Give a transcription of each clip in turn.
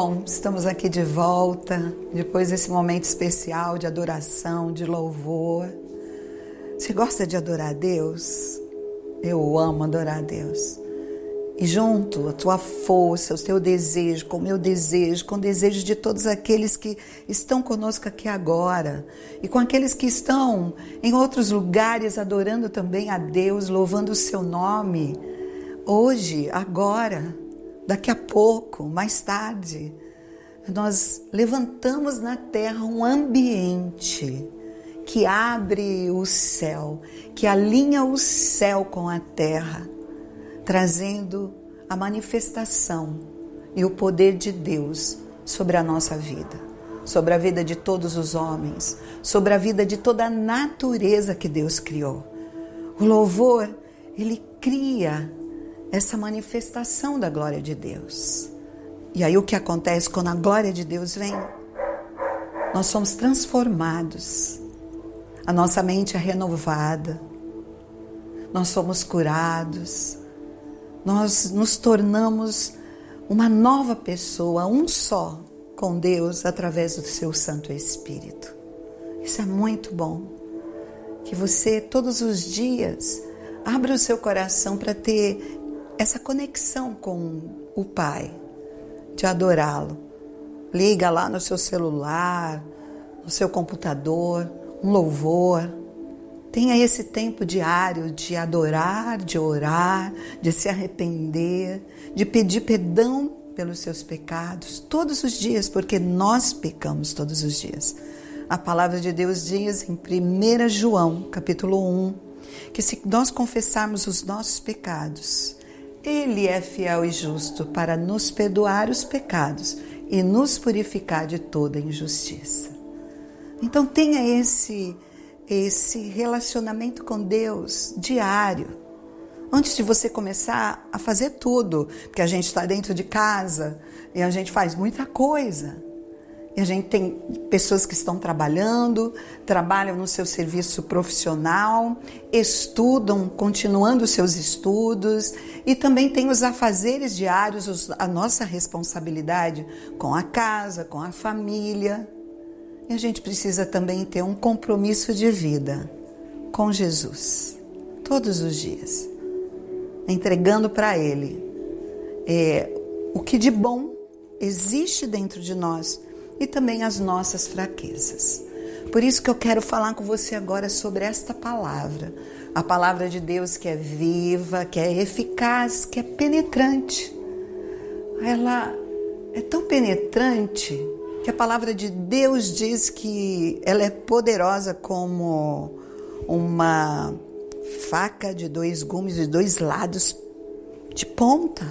bom, estamos aqui de volta, depois desse momento especial de adoração, de louvor. Você gosta de adorar a Deus? Eu amo adorar a Deus. E junto a tua força, o teu desejo, com o meu desejo, com o desejo de todos aqueles que estão conosco aqui agora, e com aqueles que estão em outros lugares adorando também a Deus, louvando o seu nome, hoje, agora, daqui a pouco, mais tarde, nós levantamos na terra um ambiente que abre o céu, que alinha o céu com a terra trazendo a manifestação e o poder de Deus sobre a nossa vida, sobre a vida de todos os homens, sobre a vida de toda a natureza que Deus criou. O louvor, ele cria essa manifestação da glória de Deus. E aí o que acontece quando a glória de Deus vem? Nós somos transformados. A nossa mente é renovada. Nós somos curados nós nos tornamos uma nova pessoa, um só com Deus através do seu Santo Espírito. Isso é muito bom. Que você todos os dias abra o seu coração para ter essa conexão com o Pai, de adorá-lo. Liga lá no seu celular, no seu computador, um louvor Tenha esse tempo diário de adorar, de orar, de se arrepender, de pedir perdão pelos seus pecados todos os dias, porque nós pecamos todos os dias. A palavra de Deus diz em 1 João, capítulo 1, que se nós confessarmos os nossos pecados, ele é fiel e justo para nos perdoar os pecados e nos purificar de toda injustiça. Então tenha esse esse relacionamento com Deus diário. Antes de você começar a fazer tudo, porque a gente está dentro de casa e a gente faz muita coisa. E a gente tem pessoas que estão trabalhando, trabalham no seu serviço profissional, estudam, continuando os seus estudos, e também tem os afazeres diários, a nossa responsabilidade com a casa, com a família. E a gente precisa também ter um compromisso de vida com Jesus, todos os dias, entregando para Ele é, o que de bom existe dentro de nós e também as nossas fraquezas. Por isso que eu quero falar com você agora sobre esta palavra, a palavra de Deus que é viva, que é eficaz, que é penetrante. Ela é tão penetrante que a palavra de Deus diz que ela é poderosa como uma faca de dois gumes de dois lados de ponta.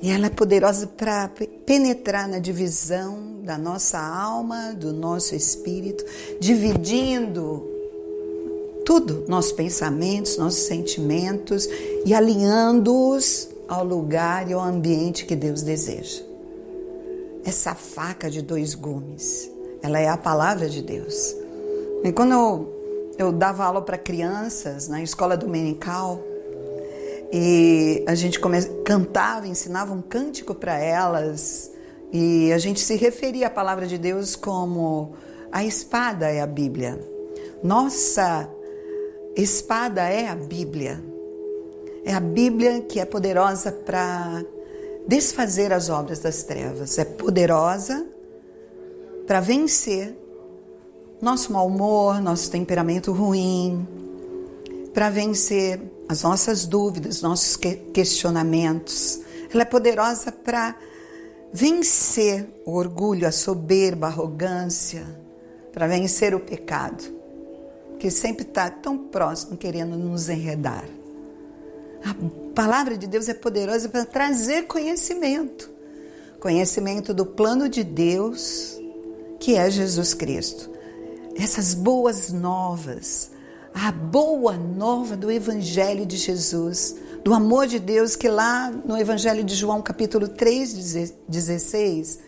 E ela é poderosa para penetrar na divisão da nossa alma, do nosso espírito, dividindo tudo, nossos pensamentos, nossos sentimentos e alinhando-os ao lugar e ao ambiente que Deus deseja essa faca de dois gumes. Ela é a palavra de Deus. E quando eu, eu dava aula para crianças na escola dominical, e a gente come... cantava, ensinava um cântico para elas, e a gente se referia à palavra de Deus como a espada é a Bíblia. Nossa espada é a Bíblia. É a Bíblia que é poderosa para desfazer as obras das trevas. É poderosa para vencer nosso mau humor, nosso temperamento ruim, para vencer as nossas dúvidas, nossos questionamentos. Ela é poderosa para vencer o orgulho, a soberba, a arrogância, para vencer o pecado, que sempre está tão próximo querendo nos enredar. A palavra de Deus é poderosa para trazer conhecimento conhecimento do plano de Deus, que é Jesus Cristo. Essas boas novas, a boa nova do Evangelho de Jesus, do amor de Deus, que lá no Evangelho de João, capítulo 3, 16,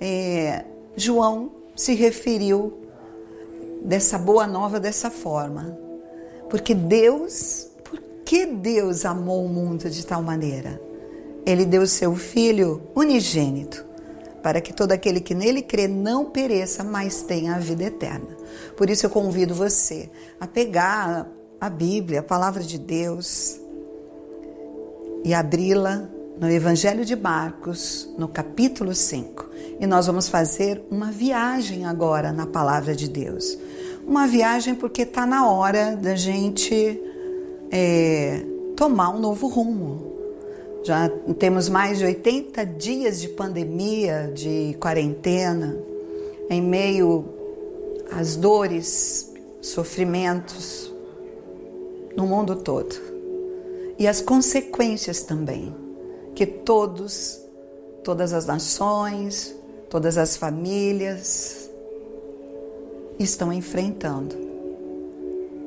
é, João se referiu dessa boa nova dessa forma. Porque Deus que Deus amou o mundo de tal maneira? Ele deu seu Filho unigênito, para que todo aquele que nele crê não pereça, mas tenha a vida eterna. Por isso eu convido você a pegar a Bíblia, a palavra de Deus, e abri-la no Evangelho de Marcos, no capítulo 5. E nós vamos fazer uma viagem agora na palavra de Deus. Uma viagem porque está na hora da gente é, tomar um novo rumo. Já temos mais de 80 dias de pandemia, de quarentena, em meio às dores, sofrimentos no mundo todo. E as consequências também, que todos, todas as nações, todas as famílias estão enfrentando.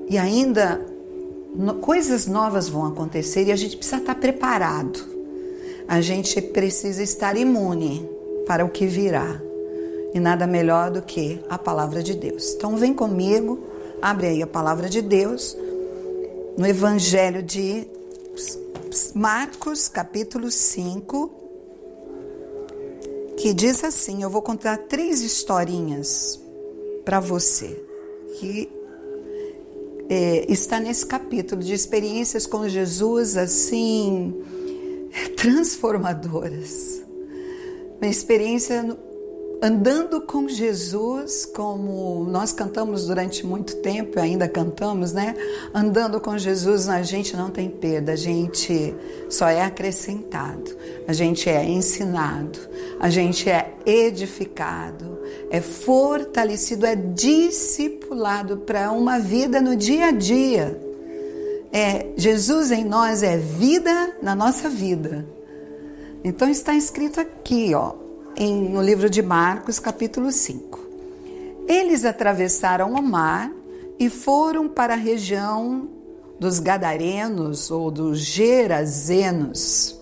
E ainda coisas novas vão acontecer e a gente precisa estar preparado. A gente precisa estar imune para o que virá. E nada melhor do que a palavra de Deus. Então vem comigo, abre aí a palavra de Deus no Evangelho de Marcos, capítulo 5, que diz assim: Eu vou contar três historinhas para você que é, está nesse capítulo de experiências com Jesus assim transformadoras. Uma experiência andando com Jesus, como nós cantamos durante muito tempo, ainda cantamos, né? Andando com Jesus, a gente não tem perda, a gente só é acrescentado, a gente é ensinado, a gente é edificado, é fortalecido, é discipulado para uma vida no dia a dia. É, Jesus em nós é vida na nossa vida. Então está escrito aqui, ó, em, no livro de Marcos, capítulo 5. Eles atravessaram o mar e foram para a região dos Gadarenos ou dos Gerazenos.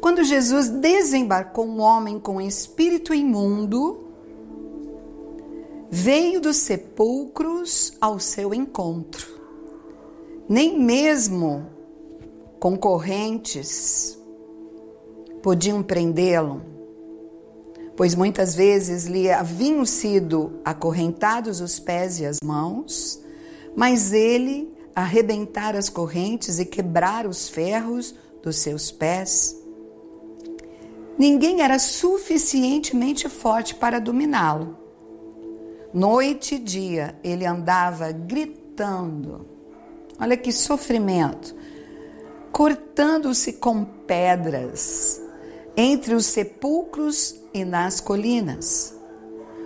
Quando Jesus desembarcou um homem com espírito imundo, veio dos sepulcros ao seu encontro. Nem mesmo concorrentes podiam prendê-lo pois muitas vezes lhe haviam sido acorrentados os pés e as mãos, mas ele arrebentara as correntes e quebrara os ferros dos seus pés. Ninguém era suficientemente forte para dominá-lo. Noite e dia ele andava gritando. Olha que sofrimento! Cortando-se com pedras entre os sepulcros e nas colinas.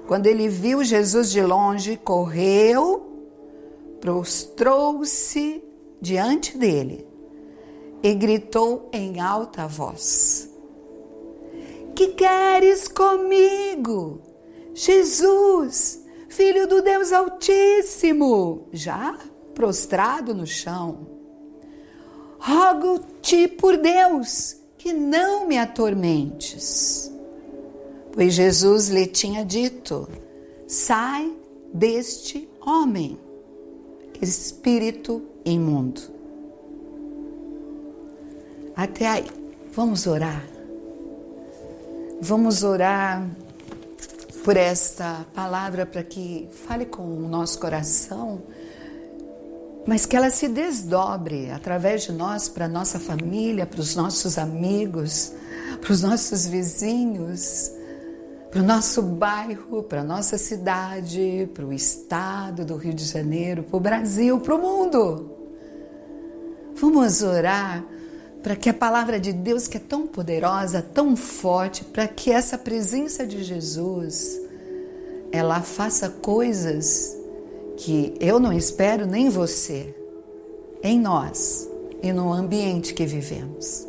Quando ele viu Jesus de longe, correu, prostrou-se diante dele e gritou em alta voz: Que queres comigo, Jesus, filho do Deus Altíssimo? Já prostrado no chão. Rogo-te por Deus que não me atormentes pois Jesus lhe tinha dito: sai deste homem, espírito imundo. Até aí, vamos orar. Vamos orar por esta palavra para que fale com o nosso coração, mas que ela se desdobre através de nós para nossa família, para os nossos amigos, para os nossos vizinhos, para o nosso bairro, para a nossa cidade, para o estado do Rio de Janeiro, para o Brasil, para o mundo. Vamos orar para que a palavra de Deus, que é tão poderosa, tão forte, para que essa presença de Jesus ela faça coisas que eu não espero nem você, em nós e no ambiente que vivemos.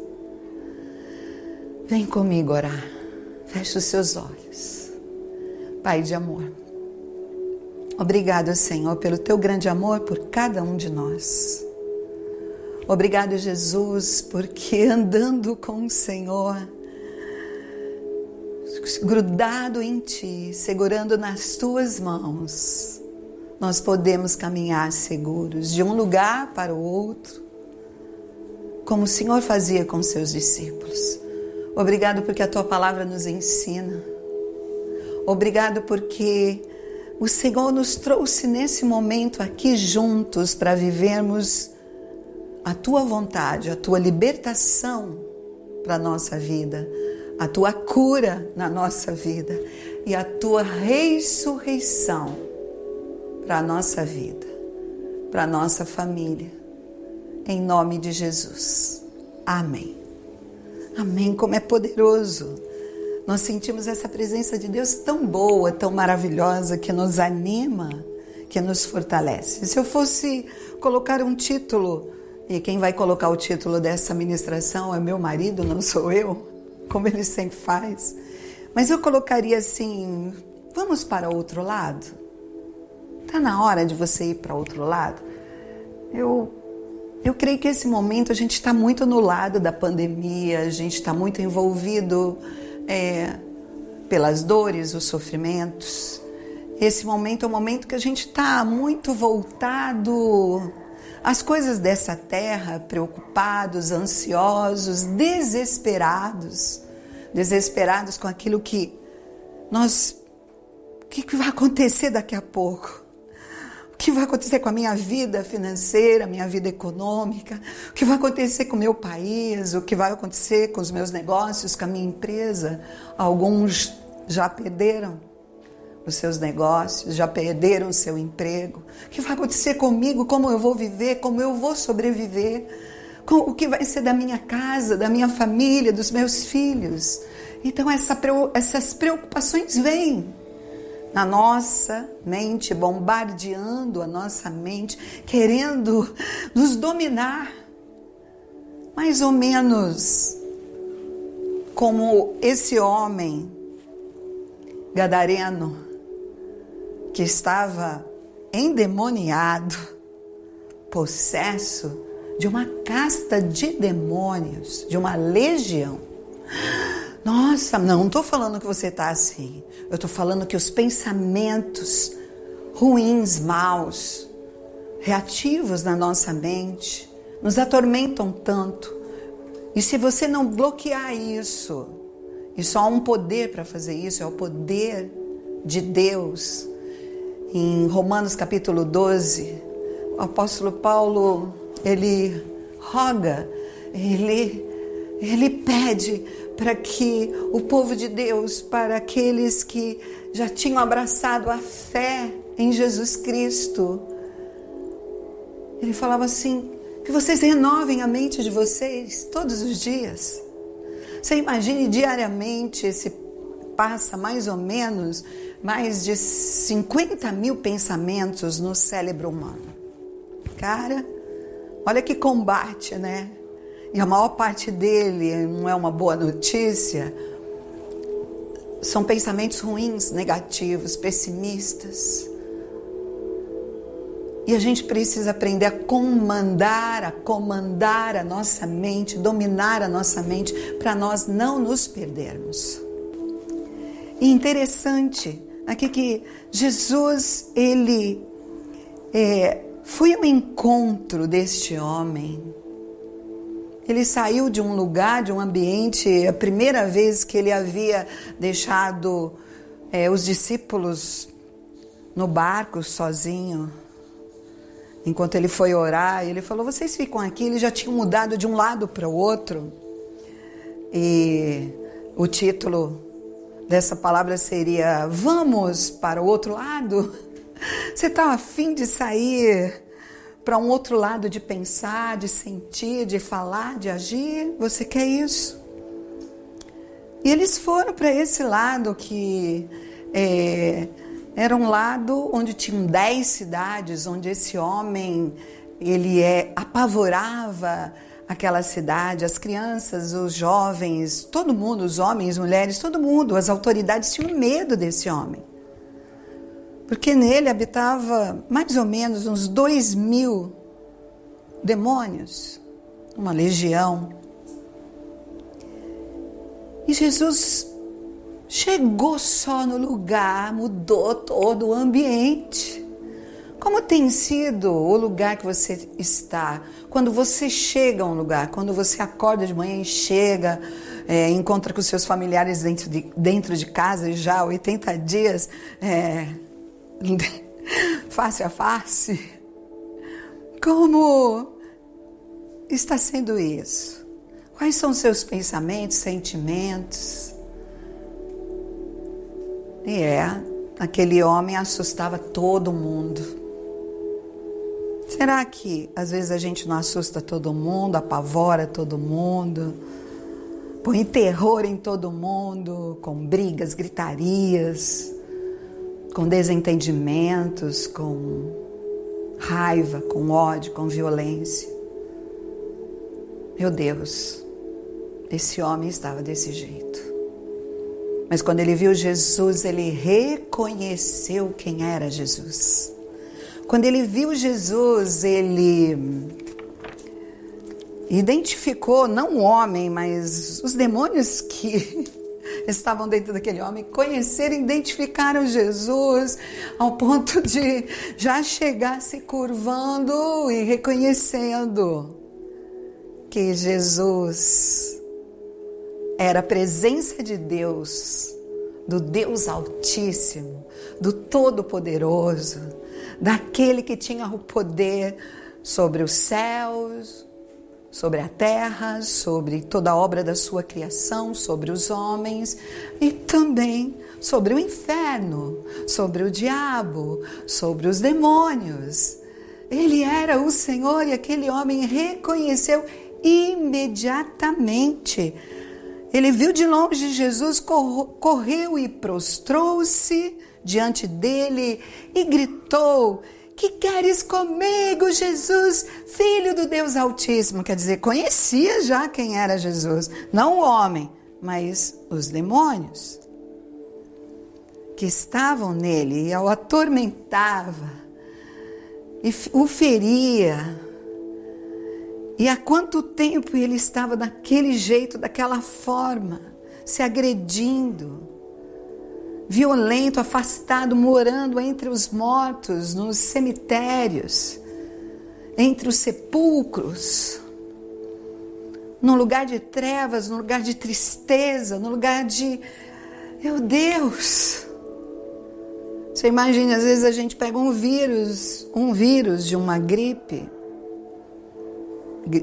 Vem comigo orar. Feche os seus olhos. Pai de amor, obrigado, Senhor, pelo teu grande amor por cada um de nós. Obrigado, Jesus, porque andando com o Senhor, grudado em Ti, segurando nas Tuas mãos, nós podemos caminhar seguros de um lugar para o outro, como o Senhor fazia com seus discípulos Obrigado porque a tua palavra nos ensina. Obrigado porque o Senhor nos trouxe nesse momento aqui juntos para vivermos a tua vontade, a tua libertação para a nossa vida, a tua cura na nossa vida e a tua ressurreição para a nossa vida, para a nossa família. Em nome de Jesus. Amém. Amém. Como é poderoso. Nós sentimos essa presença de Deus tão boa, tão maravilhosa, que nos anima, que nos fortalece. Se eu fosse colocar um título, e quem vai colocar o título dessa ministração é meu marido, não sou eu, como ele sempre faz, mas eu colocaria assim: vamos para outro lado? Está na hora de você ir para outro lado? Eu eu creio que esse momento a gente está muito no lado da pandemia, a gente está muito envolvido é, pelas dores, os sofrimentos. Esse momento é um momento que a gente está muito voltado às coisas dessa terra, preocupados, ansiosos, desesperados, desesperados com aquilo que nós. O que, que vai acontecer daqui a pouco? O que vai acontecer com a minha vida financeira, minha vida econômica? O que vai acontecer com o meu país? O que vai acontecer com os meus negócios, com a minha empresa? Alguns já perderam os seus negócios, já perderam o seu emprego. O que vai acontecer comigo? Como eu vou viver? Como eu vou sobreviver? O que vai ser da minha casa, da minha família, dos meus filhos? Então essa, essas preocupações vêm na nossa mente, bombardeando a nossa mente, querendo nos dominar. Mais ou menos como esse homem gadareno que estava endemoniado, possesso de uma casta de demônios, de uma legião. Nossa, não estou falando que você está assim. Eu estou falando que os pensamentos ruins, maus, reativos na nossa mente, nos atormentam tanto. E se você não bloquear isso, e só há um poder para fazer isso, é o poder de Deus. Em Romanos capítulo 12, o apóstolo Paulo, ele roga, ele, ele pede para que o povo de Deus, para aqueles que já tinham abraçado a fé em Jesus Cristo, ele falava assim: que vocês renovem a mente de vocês todos os dias. Você imagine diariamente, esse passa mais ou menos mais de 50 mil pensamentos no cérebro humano. Cara, olha que combate, né? E a maior parte dele não é uma boa notícia, são pensamentos ruins, negativos, pessimistas. E a gente precisa aprender a comandar, a comandar a nossa mente, dominar a nossa mente, para nós não nos perdermos. E interessante aqui que Jesus, ele é, foi ao encontro deste homem ele saiu de um lugar, de um ambiente, a primeira vez que ele havia deixado é, os discípulos no barco sozinho. Enquanto ele foi orar, ele falou: Vocês ficam aqui. Ele já tinha mudado de um lado para o outro. E o título dessa palavra seria: Vamos para o outro lado? Você está afim de sair para um outro lado de pensar, de sentir, de falar, de agir? Você quer isso? E eles foram para esse lado que é, era um lado onde tinham dez cidades, onde esse homem ele é apavorava aquela cidade, as crianças, os jovens, todo mundo, os homens, mulheres, todo mundo, as autoridades tinham medo desse homem porque nele habitava mais ou menos uns dois mil demônios, uma legião. E Jesus chegou só no lugar, mudou todo o ambiente, Como tem sido o lugar que você está? Quando você chega a um lugar, quando você acorda de manhã e chega, é, encontra com seus familiares dentro de, dentro de casa já 80 dias é, face a face. Como está sendo isso? Quais são seus pensamentos, sentimentos? E é, aquele homem assustava todo mundo. Será que às vezes a gente não assusta todo mundo, apavora todo mundo, põe terror em todo mundo, com brigas, gritarias, com desentendimentos, com raiva, com ódio, com violência? Meu Deus, esse homem estava desse jeito. Mas quando ele viu Jesus, ele reconheceu quem era Jesus. Quando ele viu Jesus, ele identificou não o homem, mas os demônios que estavam dentro daquele homem conheceram, identificaram Jesus ao ponto de já chegar se curvando e reconhecendo que Jesus era a presença de Deus, do Deus Altíssimo, do Todo-Poderoso, daquele que tinha o poder sobre os céus, sobre a terra, sobre toda a obra da sua criação, sobre os homens e também sobre o inferno, sobre o diabo, sobre os demônios. Ele era o Senhor e aquele homem reconheceu imediatamente ele viu de longe Jesus, correu e prostrou-se diante dele e gritou: Que queres comigo, Jesus, filho do Deus Altíssimo? Quer dizer, conhecia já quem era Jesus, não o homem, mas os demônios que estavam nele. E o atormentava e o feria. E há quanto tempo ele estava daquele jeito, daquela forma, se agredindo, violento, afastado, morando entre os mortos, nos cemitérios, entre os sepulcros, num lugar de trevas, num lugar de tristeza, num lugar de. Meu Deus! Você imagina, às vezes a gente pega um vírus, um vírus de uma gripe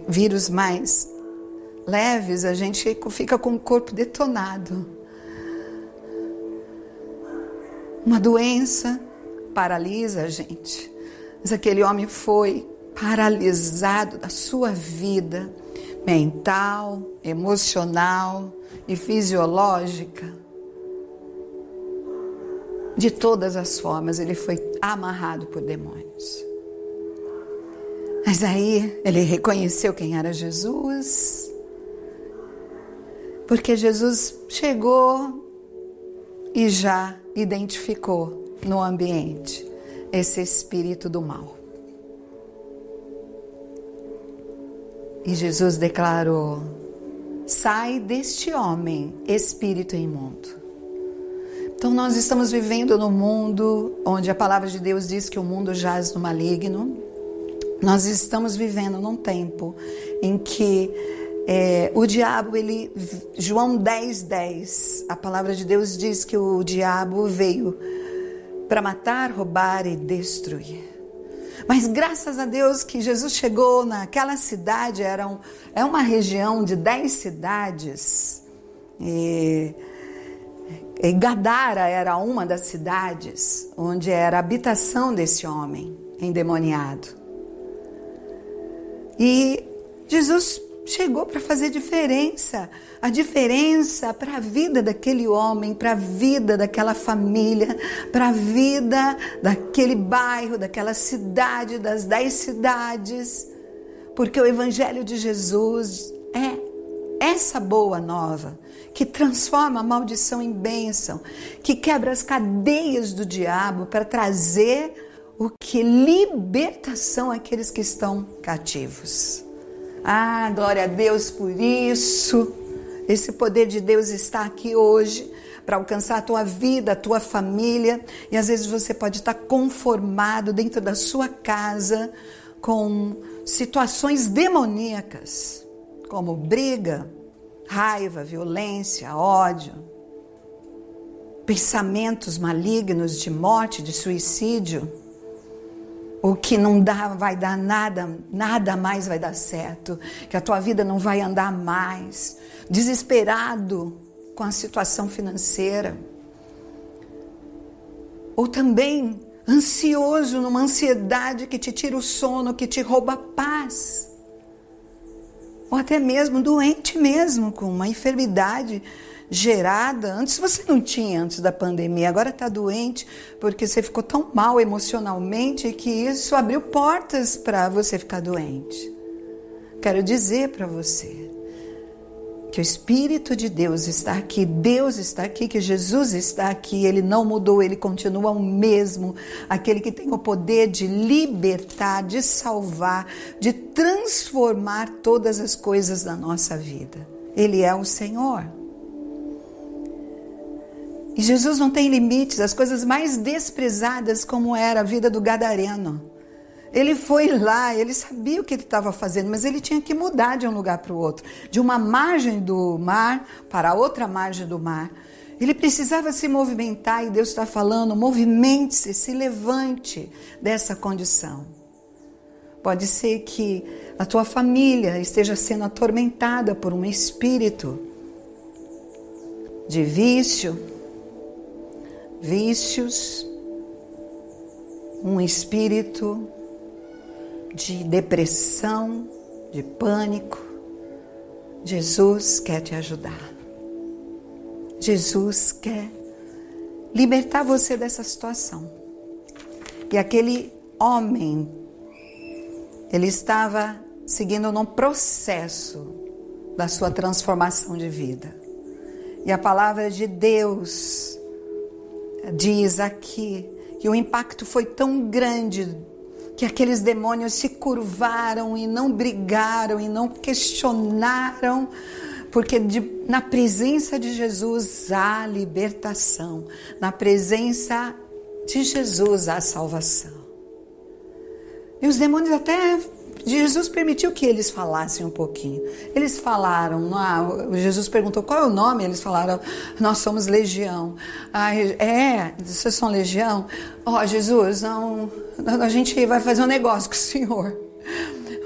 vírus mais leves, a gente fica com o corpo detonado. Uma doença paralisa a gente. Mas aquele homem foi paralisado da sua vida mental, emocional e fisiológica. De todas as formas, ele foi amarrado por demônios. Mas aí ele reconheceu quem era Jesus, porque Jesus chegou e já identificou no ambiente esse espírito do mal. E Jesus declarou: sai deste homem, espírito imundo. Então, nós estamos vivendo no mundo onde a palavra de Deus diz que o mundo jaz no maligno, nós estamos vivendo num tempo em que é, o diabo, ele, João 10, 10, a palavra de Deus diz que o diabo veio para matar, roubar e destruir. Mas graças a Deus que Jesus chegou naquela cidade, era um, é uma região de dez cidades, e, e Gadara era uma das cidades onde era a habitação desse homem endemoniado. E Jesus chegou para fazer diferença, a diferença para a vida daquele homem, para a vida daquela família, para a vida daquele bairro, daquela cidade, das dez cidades, porque o Evangelho de Jesus é essa boa nova que transforma a maldição em bênção, que quebra as cadeias do diabo para trazer o que libertação àqueles que estão cativos. Ah, glória a Deus por isso. Esse poder de Deus está aqui hoje para alcançar a tua vida, a tua família, e às vezes você pode estar conformado dentro da sua casa com situações demoníacas, como briga, raiva, violência, ódio, pensamentos malignos de morte, de suicídio o que não dá, vai dar nada, nada mais vai dar certo, que a tua vida não vai andar mais, desesperado com a situação financeira. Ou também ansioso numa ansiedade que te tira o sono, que te rouba a paz. Ou até mesmo doente mesmo, com uma enfermidade gerada. Antes você não tinha, antes da pandemia, agora está doente porque você ficou tão mal emocionalmente que isso abriu portas para você ficar doente. Quero dizer para você que o Espírito de Deus está aqui, Deus está aqui, que Jesus está aqui, ele não mudou, ele continua o mesmo, aquele que tem o poder de libertar, de salvar, de transformar todas as coisas da nossa vida. Ele é o Senhor. E Jesus não tem limites, as coisas mais desprezadas, como era a vida do Gadareno. Ele foi lá, ele sabia o que ele estava fazendo, mas ele tinha que mudar de um lugar para o outro, de uma margem do mar para outra margem do mar. Ele precisava se movimentar e Deus está falando: movimente-se, se levante dessa condição. Pode ser que a tua família esteja sendo atormentada por um espírito de vício, vícios, um espírito de depressão, de pânico. Jesus quer te ajudar. Jesus quer libertar você dessa situação. E aquele homem, ele estava seguindo num processo da sua transformação de vida. E a palavra de Deus diz aqui que o impacto foi tão grande que aqueles demônios se curvaram e não brigaram e não questionaram, porque de, na presença de Jesus há libertação, na presença de Jesus há salvação. E os demônios até Jesus permitiu que eles falassem um pouquinho. Eles falaram, ah, Jesus perguntou qual é o nome, eles falaram, nós somos legião. Ah, é, vocês são legião? Ó, oh, Jesus, não, a gente vai fazer um negócio com o Senhor.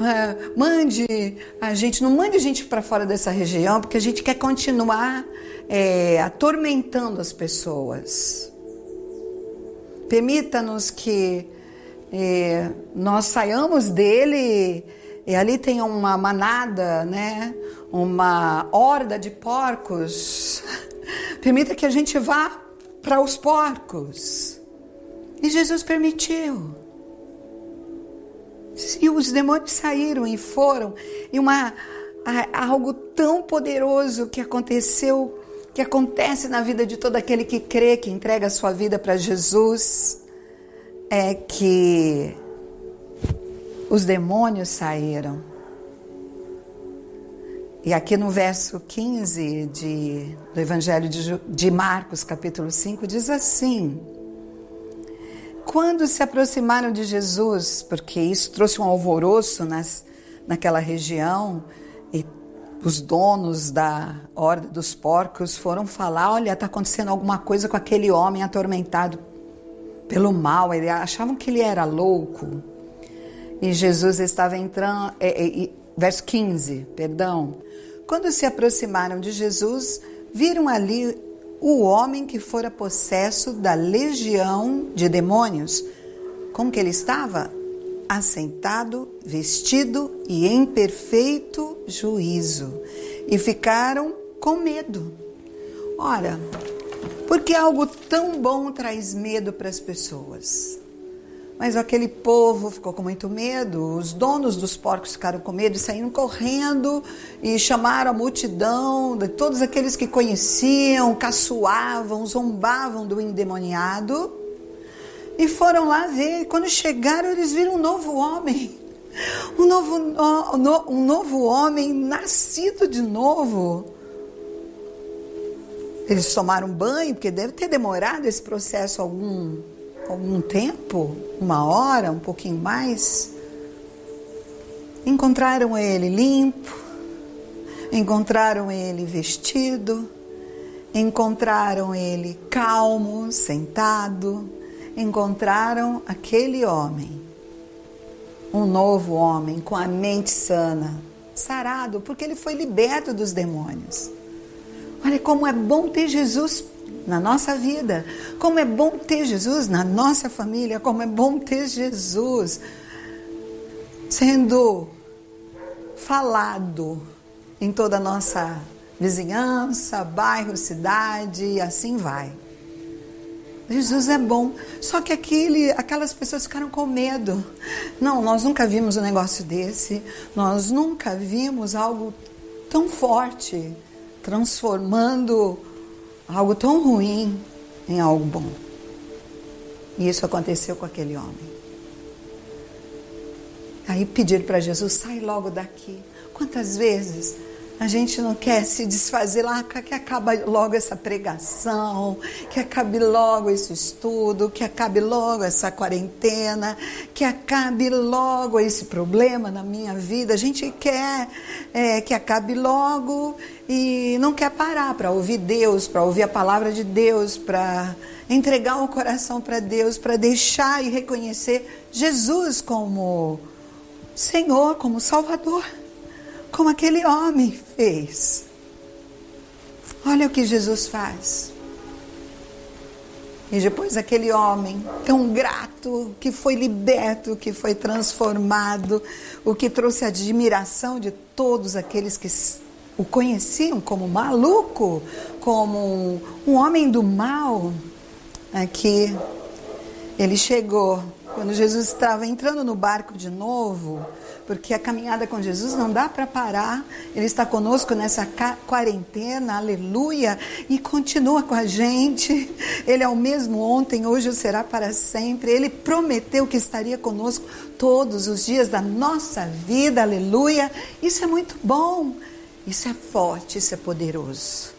É, mande a gente, não mande a gente para fora dessa região, porque a gente quer continuar é, atormentando as pessoas. Permita-nos que é, nós saiamos dele e ali tem uma manada, né? Uma horda de porcos. Permita que a gente vá para os porcos. E Jesus permitiu. E os demônios saíram e foram. E uma algo tão poderoso que aconteceu, que acontece na vida de todo aquele que crê, que entrega a sua vida para Jesus é que os demônios saíram. E aqui no verso 15 de, do Evangelho de, de Marcos, capítulo 5, diz assim: Quando se aproximaram de Jesus, porque isso trouxe um alvoroço nas, naquela região, e os donos da Horda dos Porcos foram falar: Olha, está acontecendo alguma coisa com aquele homem atormentado pelo mal, eles achavam que ele era louco. E Jesus estava entrando, é, é, verso 15, perdão. Quando se aproximaram de Jesus, viram ali o homem que fora possesso da legião de demônios. Como que ele estava? Assentado, vestido e em perfeito juízo. E ficaram com medo. Ora, porque algo tão bom traz medo para as pessoas. Mas aquele povo ficou com muito medo, os donos dos porcos ficaram com medo e saíram correndo e chamaram a multidão de todos aqueles que conheciam, caçoavam, zombavam do endemoniado e foram lá ver. Quando chegaram, eles viram um novo homem, um novo, um novo homem nascido de novo Eles tomaram banho, porque deve ter demorado esse processo algum, algum tempo, uma hora, um pouquinho mais. Encontraram ele limpo, encontraram ele vestido, encontraram ele calmo, sentado, encontraram aquele homem, um novo homem com a mente sana, sarado, porque ele foi liberto dos demônios. Olha como é bom ter Jesus na nossa vida, como é bom ter Jesus na nossa família, como é bom ter Jesus sendo falado em toda a nossa vizinhança, bairro, cidade e assim vai. Jesus é bom. Só que aquele, aquelas pessoas ficaram com medo. Não, nós nunca vimos um negócio desse. Nós nunca vimos algo tão forte transformando algo tão ruim em algo bom. E isso aconteceu com aquele homem. Aí pediram para Jesus: sai logo daqui. Quantas vezes a gente não quer se desfazer lá, que acabe logo essa pregação, que acabe logo esse estudo, que acabe logo essa quarentena, que acabe logo esse problema na minha vida. A gente quer é, que acabe logo e não quer parar para ouvir Deus, para ouvir a palavra de Deus, para entregar o coração para Deus, para deixar e reconhecer Jesus como Senhor, como Salvador como aquele homem fez. Olha o que Jesus faz. E depois aquele homem tão grato, que foi liberto, que foi transformado, o que trouxe a admiração de todos aqueles que o conheciam como maluco, como um, homem do mal. Aqui ele chegou quando Jesus estava entrando no barco de novo porque a caminhada com Jesus não dá para parar. Ele está conosco nessa quarentena, aleluia, e continua com a gente. Ele é o mesmo ontem, hoje será para sempre. Ele prometeu que estaria conosco todos os dias da nossa vida, aleluia. Isso é muito bom, isso é forte, isso é poderoso.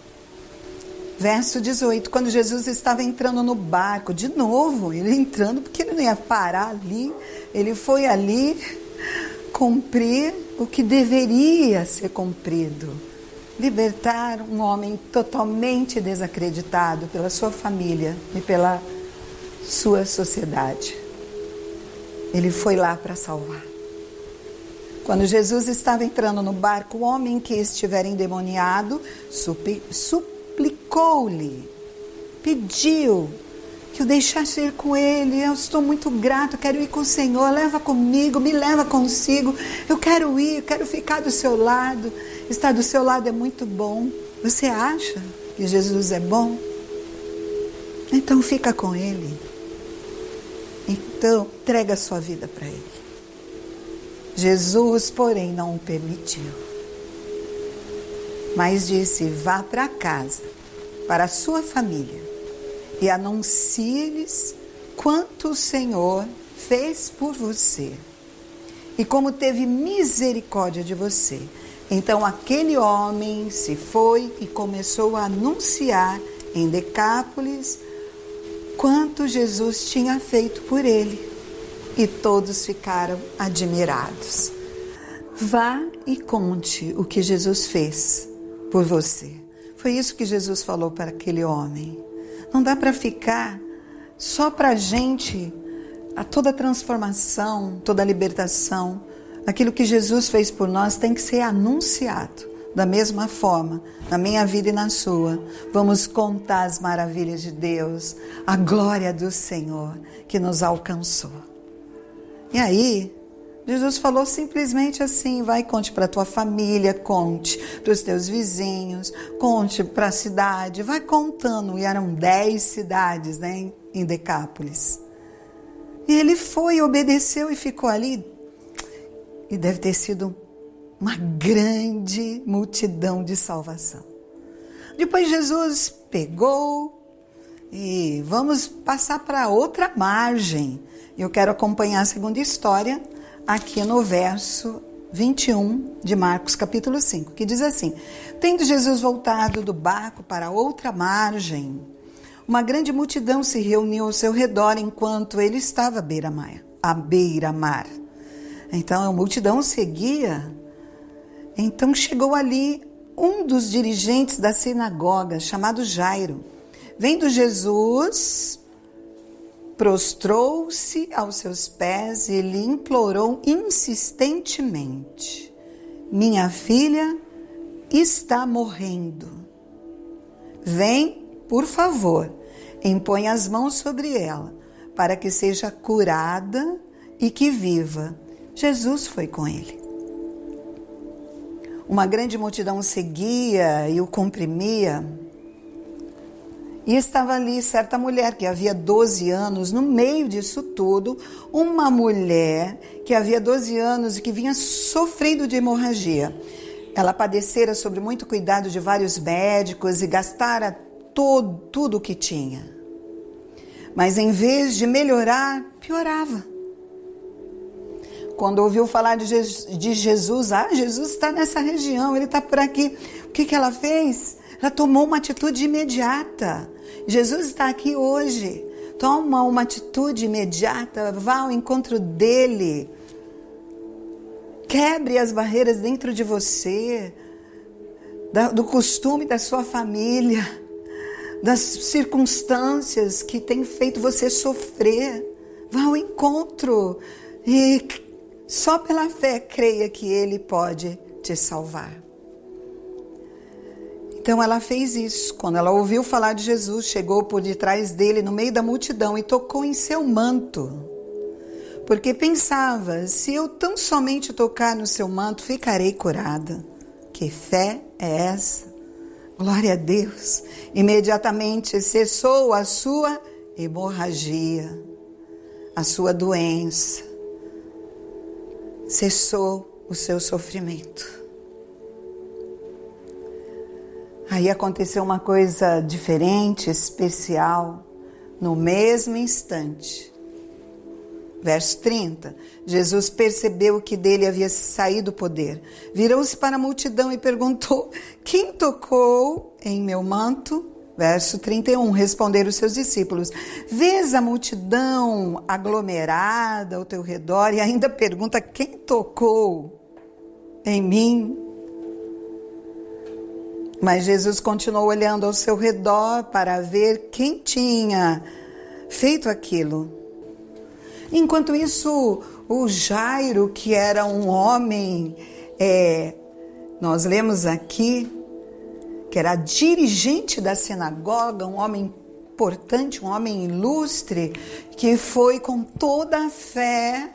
Verso 18, quando Jesus estava entrando no barco, de novo, ele entrando, porque ele não ia parar ali, ele foi ali cumprir o que deveria ser cumprido. Libertar um homem totalmente desacreditado pela sua família e pela sua sociedade. Ele foi lá para salvar. Quando Jesus estava entrando no barco, o homem que estivera endemoniado suplicou-lhe, pediu que eu deixasse ir com Ele. Eu estou muito grato, quero ir com o Senhor. Leva comigo, me leva consigo. Eu quero ir, eu quero ficar do seu lado. Estar do seu lado é muito bom. Você acha que Jesus é bom? Então fica com Ele. Então entrega a sua vida para Ele. Jesus, porém, não o permitiu. Mas disse: vá para casa, para a sua família e anuncie-lhes quanto o Senhor fez por você e como teve misericórdia de você. Então aquele homem se foi e começou a anunciar em Decápolis quanto Jesus tinha feito por ele. E todos ficaram admirados. Vá e conte o que Jesus fez por você. Foi isso que Jesus falou para aquele homem. Não dá para ficar só para a gente a toda transformação, toda libertação. Aquilo que Jesus fez por nós tem que ser anunciado. Da mesma forma, na minha vida e na sua, vamos contar as maravilhas de Deus, a glória do Senhor que nos alcançou. E aí, Jesus falou simplesmente assim: vai, conte para tua família, conte para os teus vizinhos, conte para a cidade, vai contando. E eram dez cidades né, em Decápolis. E ele foi, obedeceu e ficou ali. E deve ter sido uma grande multidão de salvação. Depois Jesus pegou e vamos passar para outra margem. Eu quero acompanhar a segunda história aqui no verso 21 de Marcos, capítulo 5, que diz assim: Tendo Jesus voltado do barco para outra margem, uma grande multidão se reuniu ao seu redor enquanto ele estava à beira-mar. À beira-mar. Então a multidão seguia. Então chegou ali um dos dirigentes da sinagoga, chamado Jairo. Vendo Jesus, prostrou-se aos seus pés e lhe implorou insistentemente: Minha filha está morrendo. Vem, por favor, impõe as mãos sobre ela, para que seja curada e que viva. Jesus foi com ele. Uma grande multidão seguia e o comprimia. E estava ali certa mulher que havia 12 anos, no meio disso tudo, uma mulher que havia 12 anos e que vinha sofrendo de hemorragia. Ela padecera sobre muito cuidado de vários médicos e gastara todo, tudo o que tinha. Mas em vez de melhorar, piorava. Quando ouviu falar de Jesus, ah, Jesus está nessa região, ele está por aqui. O que, que ela fez? Ela tomou uma atitude imediata. Jesus está aqui hoje. Toma uma atitude imediata, vá ao encontro dele. Quebre as barreiras dentro de você, do costume da sua família das circunstâncias que têm feito você sofrer. Vá ao encontro e só pela fé creia que Ele pode te salvar. Então ela fez isso. Quando ela ouviu falar de Jesus, chegou por detrás dele no meio da multidão e tocou em seu manto. Porque pensava: se eu tão somente tocar no seu manto, ficarei curada. Que fé é essa? Glória a Deus. Imediatamente cessou a sua hemorragia, a sua doença. Cessou o seu sofrimento. Aí aconteceu uma coisa diferente, especial. No mesmo instante, Verso 30. Jesus percebeu que dele havia saído o poder. Virou-se para a multidão e perguntou: Quem tocou em meu manto? Verso 31. Responderam os seus discípulos: Vês a multidão aglomerada ao teu redor e ainda pergunta: Quem tocou em mim? Mas Jesus continuou olhando ao seu redor para ver quem tinha feito aquilo. Enquanto isso, o Jairo, que era um homem, é, nós lemos aqui, que era dirigente da sinagoga, um homem importante, um homem ilustre, que foi com toda a fé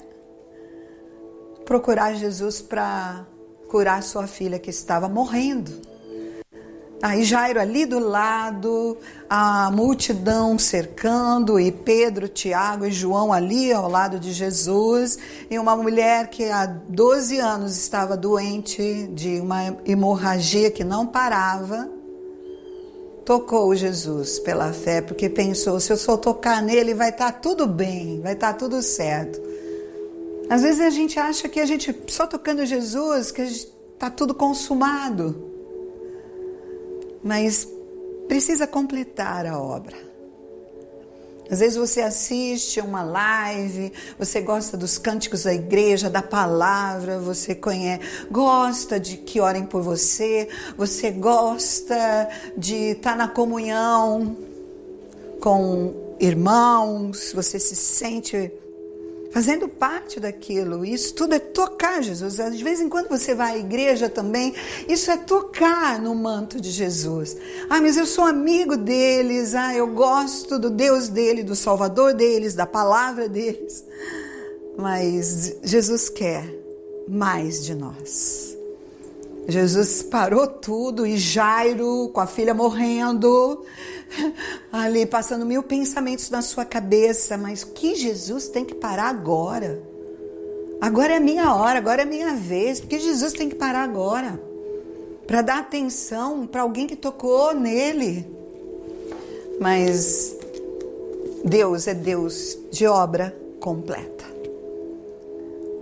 procurar Jesus para curar sua filha que estava morrendo. Aí Jairo ali do lado, a multidão cercando, e Pedro, Tiago e João ali ao lado de Jesus, e uma mulher que há 12 anos estava doente de uma hemorragia que não parava, tocou Jesus pela fé, porque pensou: se eu só tocar nele, vai estar tá tudo bem, vai estar tá tudo certo. Às vezes a gente acha que a gente, só tocando Jesus, que está tudo consumado mas precisa completar a obra. Às vezes você assiste uma live, você gosta dos cânticos da igreja, da palavra, você conhece, gosta de que orem por você, você gosta de estar na comunhão com irmãos, você se sente fazendo parte daquilo. Isso tudo é tocar Jesus. De vez em quando você vai à igreja também, isso é tocar no manto de Jesus. Ah, mas eu sou amigo deles, ah, eu gosto do Deus dele, do Salvador deles, da palavra deles. Mas Jesus quer mais de nós. Jesus parou tudo e Jairo, com a filha morrendo, ali passando mil pensamentos na sua cabeça, mas que Jesus tem que parar agora. Agora é minha hora, agora é minha vez, porque Jesus tem que parar agora para dar atenção para alguém que tocou nele. Mas Deus é Deus de obra completa.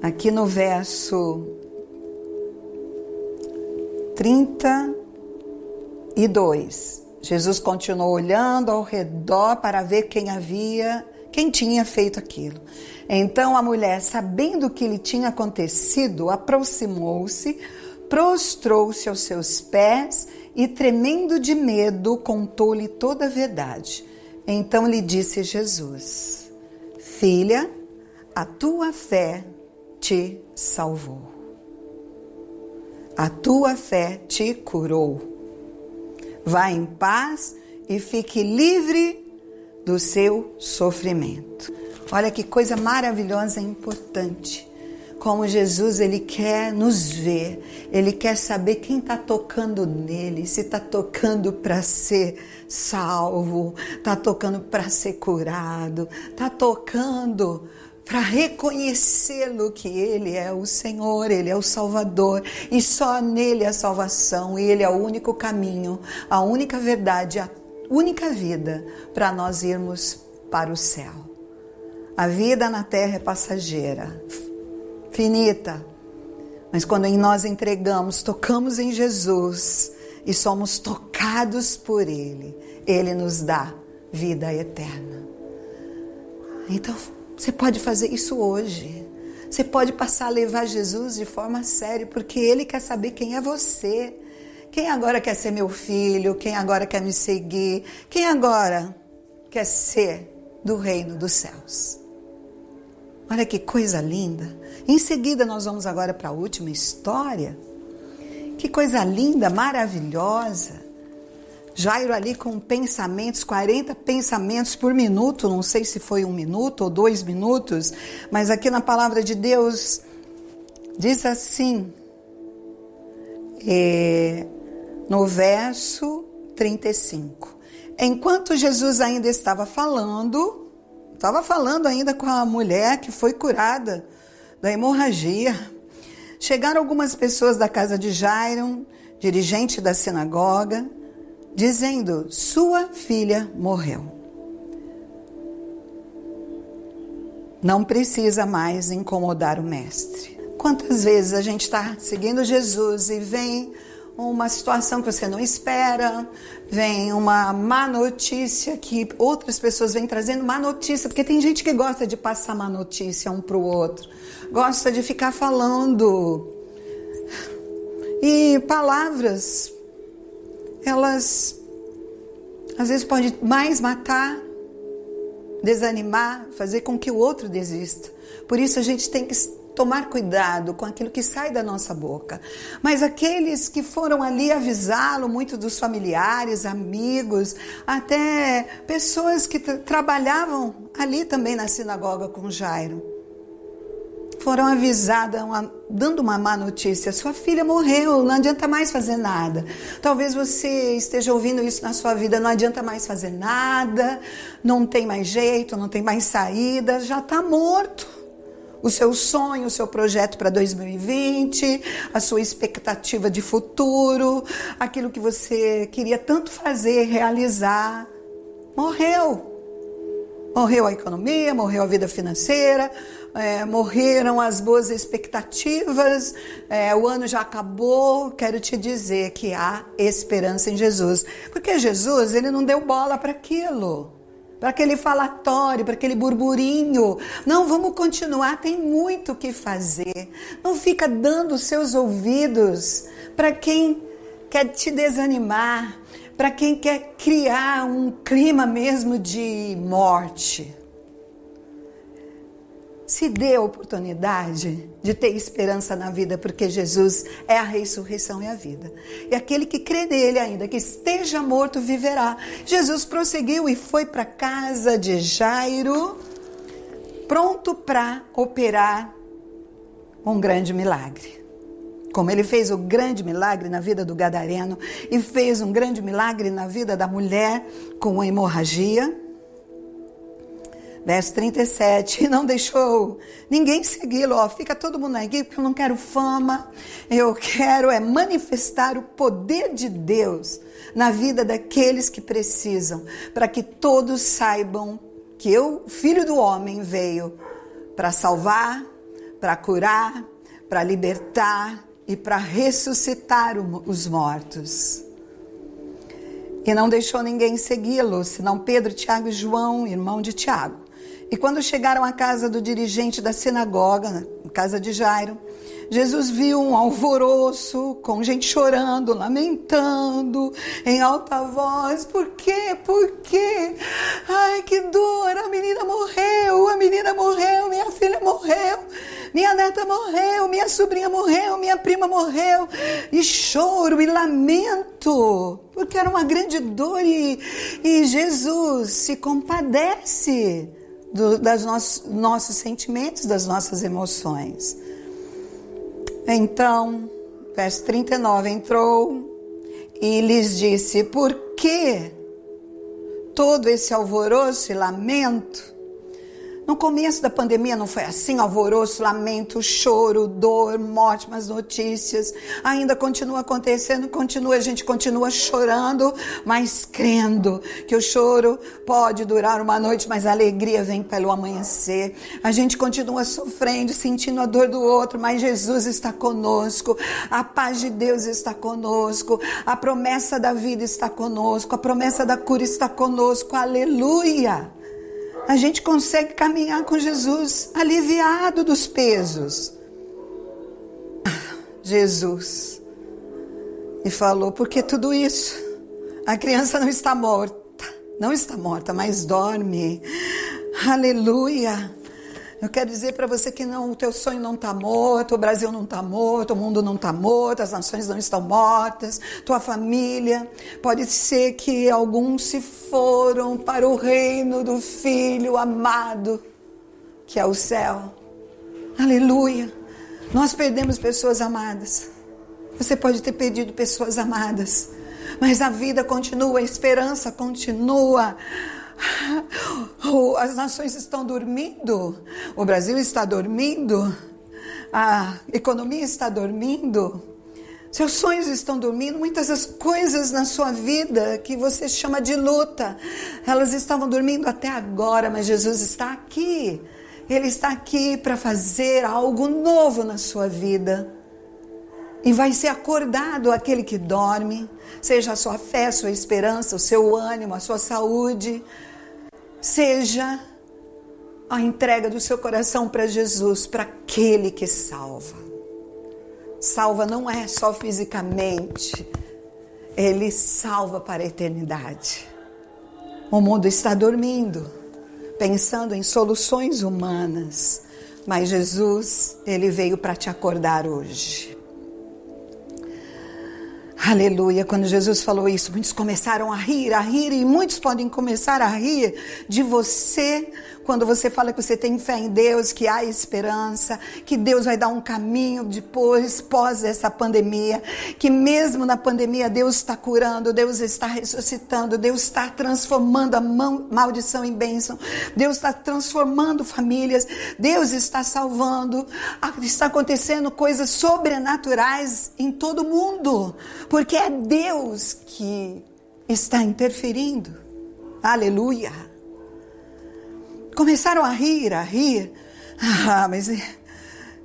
Aqui no verso 32. Jesus continuou olhando ao redor para ver quem havia, quem tinha feito aquilo. Então a mulher, sabendo o que lhe tinha acontecido, aproximou-se, prostrou-se aos seus pés e, tremendo de medo, contou-lhe toda a verdade. Então lhe disse Jesus: Filha, a tua fé te salvou. A tua fé te curou. Vá em paz e fique livre do seu sofrimento. Olha que coisa maravilhosa e importante. Como Jesus, ele quer nos ver, ele quer saber quem está tocando nele, se está tocando para ser salvo, está tocando para ser curado, está tocando para reconhecê-lo que Ele é o Senhor, Ele é o Salvador e só nele a salvação, e Ele é o único caminho, a única verdade, a única vida para nós irmos para o céu. A vida na terra é passageira, finita, mas quando nós entregamos, tocamos em Jesus e somos tocados por Ele, Ele nos dá vida eterna. Então, você pode fazer isso hoje. Você pode passar a levar Jesus de forma séria, porque Ele quer saber quem é você. Quem agora quer ser meu filho? Quem agora quer me seguir? Quem agora quer ser do reino dos céus? Olha que coisa linda. Em seguida, nós vamos agora para a última história. Que coisa linda, maravilhosa. Jairo ali com pensamentos, 40 pensamentos por minuto, não sei se foi um minuto ou dois minutos, mas aqui na palavra de Deus diz assim, é, no verso 35. Enquanto Jesus ainda estava falando, estava falando ainda com a mulher que foi curada da hemorragia, chegaram algumas pessoas da casa de Jairo, dirigente da sinagoga, dizendo: Sua filha morreu. Não precisa mais incomodar o Mestre. Quantas vezes a gente está seguindo Jesus e vem uma situação que você não espera, vem uma má notícia que outras pessoas vêm trazendo má notícia, porque tem gente que gosta de passar má notícia um para o outro, gosta de ficar falando. E palavras elas às vezes podem mais matar, desanimar, fazer com que o outro desista. Por isso a gente tem que tomar cuidado com aquilo que sai da nossa boca. Mas aqueles que foram ali avisá-lo, muitos dos familiares, amigos, até pessoas que trabalhavam ali também na sinagoga com Jairo, foram avisadas, uma, dando uma má notícia: sua filha morreu, não adianta mais fazer nada. Talvez você esteja ouvindo isso na sua vida: não adianta mais fazer nada, não tem mais jeito, não tem mais saída, já está morto. O seu sonho, o seu projeto para 2020, a sua expectativa de futuro, aquilo que você queria tanto fazer, realizar, morreu. Morreu a economia, morreu a vida financeira, é, morreram as boas expectativas, é, o ano já acabou. Quero te dizer que há esperança em Jesus, porque Jesus ele não deu bola para aquilo, para aquele falatório, para aquele burburinho. Não, vamos continuar, tem muito o que fazer. Não fica dando seus ouvidos para quem quer te desanimar, para quem quer criar um clima mesmo de morte se dê a oportunidade de ter esperança na vida, porque Jesus é a ressurreição e a vida. E aquele que crê nele ainda, que esteja morto, viverá. Jesus prosseguiu e foi para a casa de Jairo, pronto para operar um grande milagre. Como ele fez o grande milagre na vida do gadareno e fez um grande milagre na vida da mulher com hemorragia, Verso 37, e não deixou ninguém segui-lo, ó, fica todo mundo aqui porque eu não quero fama, eu quero é manifestar o poder de Deus na vida daqueles que precisam, para que todos saibam que eu, filho do homem, veio para salvar, para curar, para libertar e para ressuscitar os mortos. E não deixou ninguém segui-lo, senão Pedro, Tiago e João, irmão de Tiago. E quando chegaram à casa do dirigente da sinagoga, casa de Jairo, Jesus viu um alvoroço com gente chorando, lamentando em alta voz. Por quê? Por quê? Ai, que dor! A menina morreu, a menina morreu, minha filha morreu, minha neta morreu, minha sobrinha morreu, minha prima morreu. E choro e lamento, porque era uma grande dor e, e Jesus se compadece do, das nossos, nossos sentimentos, das nossas emoções. Então, verso 39, entrou e lhes disse: Por que todo esse alvoroço e lamento? No começo da pandemia não foi assim, alvoroço, lamento, choro, dor, morte, mas notícias. Ainda continua acontecendo, continua, a gente continua chorando, mas crendo que o choro pode durar uma noite, mas a alegria vem pelo amanhecer. A gente continua sofrendo, sentindo a dor do outro, mas Jesus está conosco. A paz de Deus está conosco. A promessa da vida está conosco. A promessa da cura está conosco. Aleluia! A gente consegue caminhar com Jesus aliviado dos pesos. Jesus. E falou: porque tudo isso? A criança não está morta. Não está morta, mas dorme. Aleluia. Eu quero dizer para você que não, o teu sonho não está morto, o Brasil não está morto, o mundo não está morto, as nações não estão mortas, tua família. Pode ser que alguns se foram para o reino do Filho amado, que é o céu. Aleluia. Nós perdemos pessoas amadas. Você pode ter perdido pessoas amadas, mas a vida continua, a esperança continua. As nações estão dormindo, o Brasil está dormindo, a economia está dormindo, seus sonhos estão dormindo, muitas das coisas na sua vida que você chama de luta, elas estavam dormindo até agora, mas Jesus está aqui. Ele está aqui para fazer algo novo na sua vida. E vai ser acordado aquele que dorme, seja a sua fé, a sua esperança, o seu ânimo, a sua saúde, seja a entrega do seu coração para Jesus, para aquele que salva. Salva não é só fisicamente, ele salva para a eternidade. O mundo está dormindo, pensando em soluções humanas, mas Jesus, ele veio para te acordar hoje. Aleluia. Quando Jesus falou isso, muitos começaram a rir, a rir, e muitos podem começar a rir de você quando você fala que você tem fé em Deus, que há esperança, que Deus vai dar um caminho depois, pós essa pandemia, que mesmo na pandemia Deus está curando, Deus está ressuscitando, Deus está transformando a maldição em bênção, Deus está transformando famílias, Deus está salvando, está acontecendo coisas sobrenaturais em todo mundo, porque é Deus que está interferindo. Aleluia. Começaram a rir, a rir. Ah, mas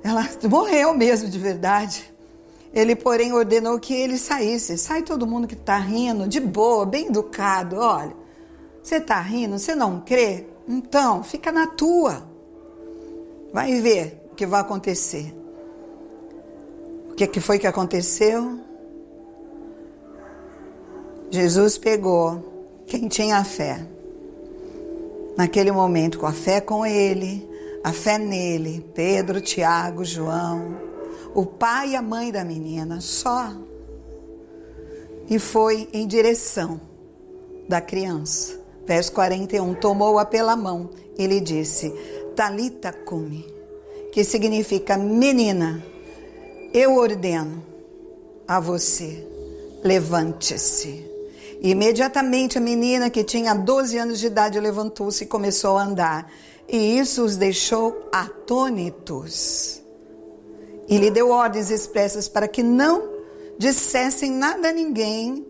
ela morreu mesmo de verdade. Ele, porém, ordenou que ele saísse. Sai todo mundo que está rindo, de boa, bem educado. Olha, você está rindo, você não crê? Então, fica na tua. Vai ver o que vai acontecer. O que, que foi que aconteceu? Jesus pegou quem tinha fé naquele momento, com a fé com ele, a fé nele, Pedro, Tiago, João, o pai e a mãe da menina, só. E foi em direção da criança. Verso 41, tomou-a pela mão e lhe disse, Talita cumi, que significa menina, eu ordeno a você, levante-se. Imediatamente a menina, que tinha 12 anos de idade, levantou-se e começou a andar. E isso os deixou atônitos. E lhe deu ordens expressas para que não dissessem nada a ninguém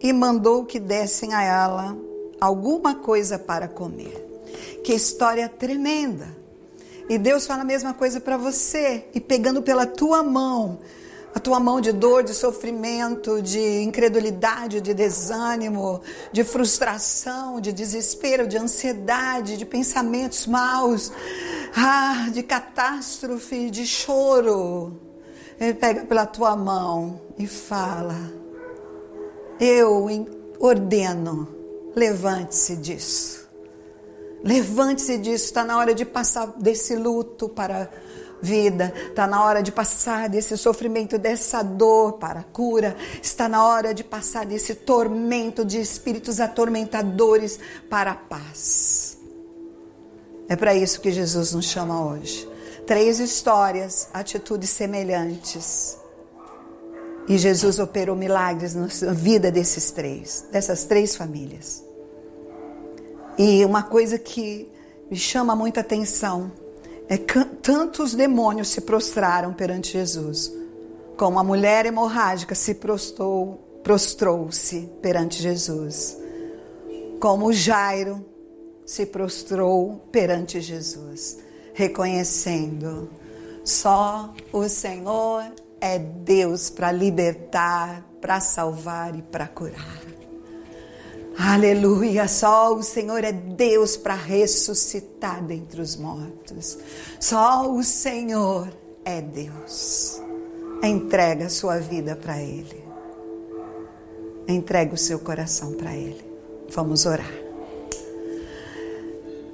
e mandou que dessem a ela alguma coisa para comer. Que história tremenda! E Deus fala a mesma coisa para você, e pegando pela tua mão, a tua mão de dor, de sofrimento, de incredulidade, de desânimo, de frustração, de desespero, de ansiedade, de pensamentos maus, ah, de catástrofe, de choro. Ele pega pela tua mão e fala: Eu ordeno, levante-se disso. Levante-se disso, está na hora de passar desse luto para vida. Está na hora de passar desse sofrimento, dessa dor para a cura. Está na hora de passar desse tormento de espíritos atormentadores para a paz. É para isso que Jesus nos chama hoje. Três histórias, atitudes semelhantes. E Jesus operou milagres na vida desses três, dessas três famílias. E uma coisa que me chama muita atenção é tantos demônios se prostraram perante Jesus, como a mulher hemorrágica se prostrou, prostrou-se perante Jesus, como Jairo se prostrou perante Jesus, reconhecendo só o Senhor é Deus para libertar, para salvar e para curar. Aleluia, só o Senhor é Deus para ressuscitar dentre os mortos. Só o Senhor é Deus. Entrega a sua vida para Ele. Entrega o seu coração para Ele. Vamos orar.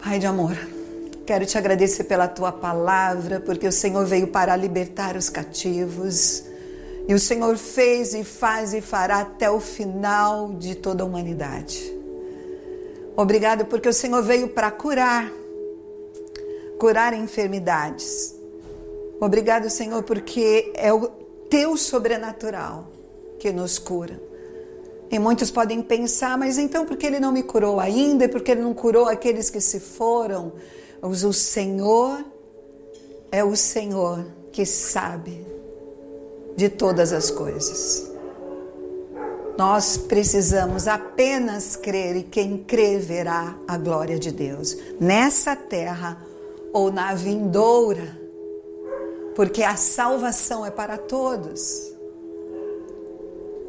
Pai de amor, quero te agradecer pela tua palavra, porque o Senhor veio para libertar os cativos e o Senhor fez e faz e fará até o final de toda a humanidade. Obrigado porque o Senhor veio para curar, curar enfermidades. Obrigado, Senhor, porque é o teu sobrenatural que nos cura. E muitos podem pensar, mas então por que ele não me curou ainda? E por que ele não curou aqueles que se foram? Mas o Senhor é o Senhor que sabe de todas as coisas. Nós precisamos apenas crer e quem crê verá a glória de Deus nessa terra ou na vindoura, porque a salvação é para todos.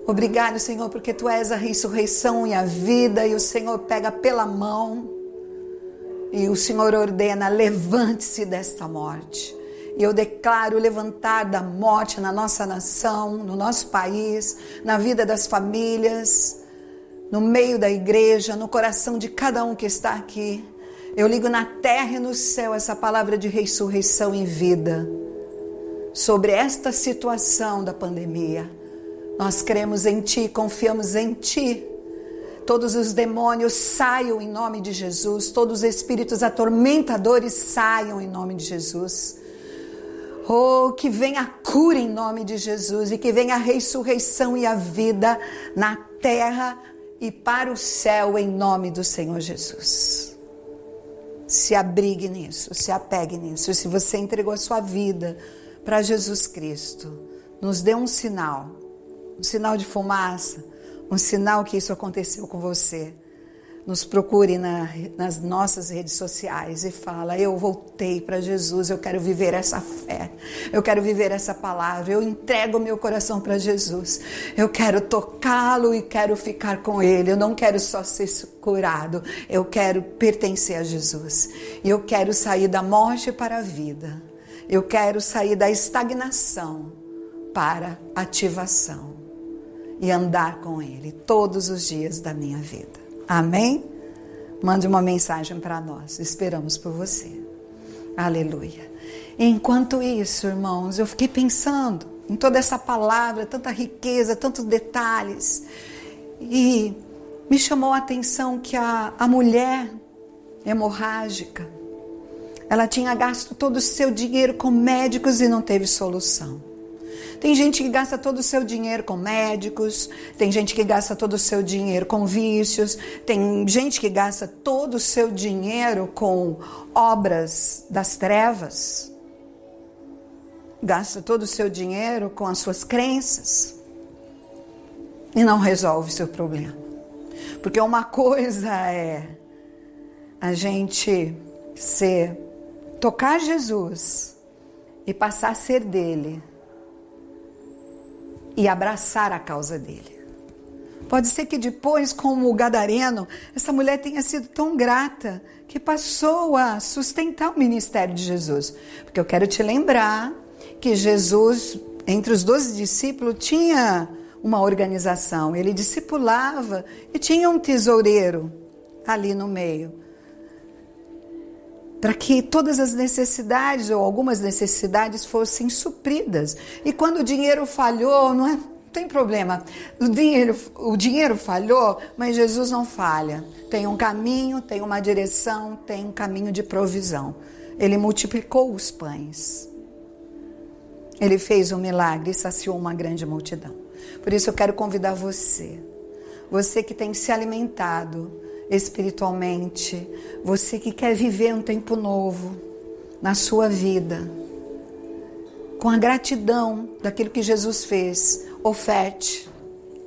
Obrigado, Senhor, porque tu és a ressurreição e a vida, e o Senhor pega pela mão e o Senhor ordena: levante-se desta morte. E eu declaro levantar da morte na nossa nação, no nosso país, na vida das famílias, no meio da igreja, no coração de cada um que está aqui. Eu ligo na terra e no céu essa palavra de ressurreição e vida sobre esta situação da pandemia. Nós cremos em Ti, confiamos em Ti. Todos os demônios saiam em nome de Jesus, todos os espíritos atormentadores saiam em nome de Jesus. Oh, que venha a cura em nome de Jesus e que venha a ressurreição e a vida na terra e para o céu em nome do Senhor Jesus. Se abrigue nisso, se apegue nisso. Se você entregou a sua vida para Jesus Cristo, nos dê um sinal, um sinal de fumaça, um sinal que isso aconteceu com você nos procure na, nas nossas redes sociais e fala: Eu voltei para Jesus, eu quero viver essa fé, eu quero viver essa palavra, eu entrego meu coração para Jesus, eu quero tocá-lo e quero ficar com Ele, eu não quero só ser curado, eu quero pertencer a Jesus, e eu quero sair da morte para a vida, eu quero sair da estagnação para ativação e andar com Ele todos os dias da minha vida. Amém? Mande uma mensagem para nós. Esperamos por você. Aleluia. Enquanto isso, irmãos, eu fiquei pensando em toda essa palavra, tanta riqueza, tantos detalhes. E me chamou a atenção que a, a mulher hemorrágica, ela tinha gasto todo o seu dinheiro com médicos e não teve solução. Tem gente que gasta todo o seu dinheiro com médicos, tem gente que gasta todo o seu dinheiro com vícios, tem gente que gasta todo o seu dinheiro com obras das trevas, gasta todo o seu dinheiro com as suas crenças e não resolve o seu problema. Porque uma coisa é a gente ser tocar Jesus e passar a ser dele e abraçar a causa dele. Pode ser que depois, como o gadareno, essa mulher tenha sido tão grata que passou a sustentar o ministério de Jesus. Porque eu quero te lembrar que Jesus, entre os doze discípulos, tinha uma organização. Ele discipulava e tinha um tesoureiro ali no meio. Para que todas as necessidades ou algumas necessidades fossem supridas. E quando o dinheiro falhou, não é? Tem problema. O dinheiro, o dinheiro falhou, mas Jesus não falha. Tem um caminho, tem uma direção, tem um caminho de provisão. Ele multiplicou os pães. Ele fez um milagre e saciou uma grande multidão. Por isso eu quero convidar você, você que tem se alimentado espiritualmente, você que quer viver um tempo novo na sua vida, com a gratidão daquilo que Jesus fez, oferte,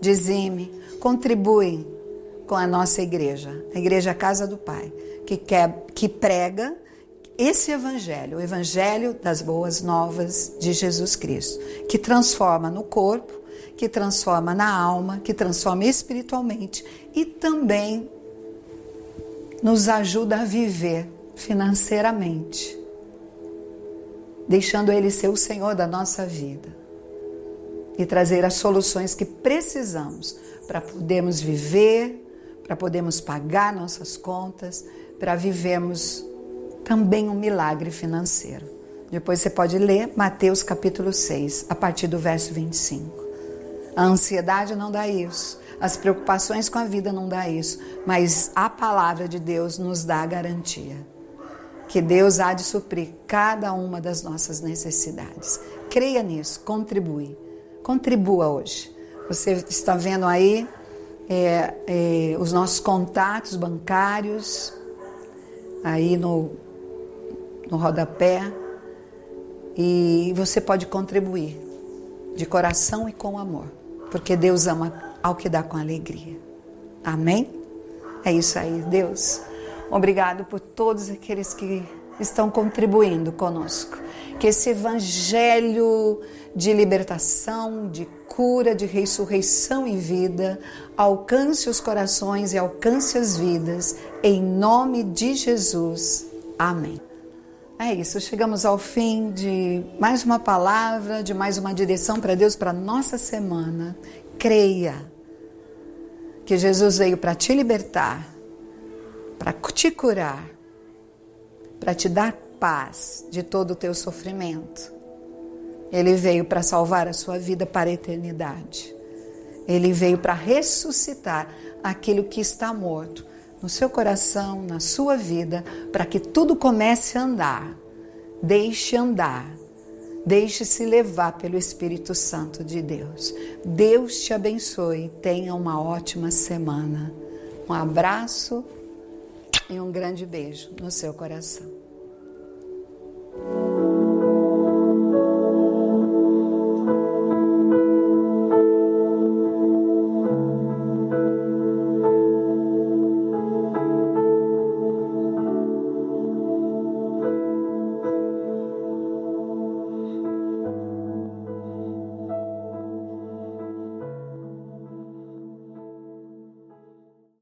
dizime, contribui com a nossa igreja, a igreja Casa do Pai, que quer que prega esse evangelho, o evangelho das boas novas de Jesus Cristo, que transforma no corpo, que transforma na alma, que transforma espiritualmente e também nos ajuda a viver financeiramente, deixando ele ser o Senhor da nossa vida e trazer as soluções que precisamos para podermos viver, para podermos pagar nossas contas, para vivermos também um milagre financeiro. Depois você pode ler Mateus capítulo 6, a partir do verso 25. A ansiedade não dá isso, as preocupações com a vida não dá isso, mas a palavra de Deus nos dá a garantia que Deus há de suprir cada uma das nossas necessidades. Creia nisso, contribui. Contribua hoje. Você está vendo aí é, é, os nossos contatos bancários aí no, no rodapé e você pode contribuir de coração e com amor, porque Deus ama ao que dá com alegria. Amém? É isso aí, Deus. Obrigado por todos aqueles que estão contribuindo conosco. Que esse evangelho de libertação, de cura, de ressurreição e vida alcance os corações e alcance as vidas, em nome de Jesus. Amém. É isso, chegamos ao fim de mais uma palavra, de mais uma direção para Deus para nossa semana. Creia que Jesus veio para te libertar, para te curar, para te dar paz de todo o teu sofrimento. Ele veio para salvar a sua vida para a eternidade. Ele veio para ressuscitar aquilo que está morto no seu coração, na sua vida, para que tudo comece a andar. Deixe andar. Deixe-se levar pelo Espírito Santo de Deus. Deus te abençoe. Tenha uma ótima semana. Um abraço e um grande beijo no seu coração.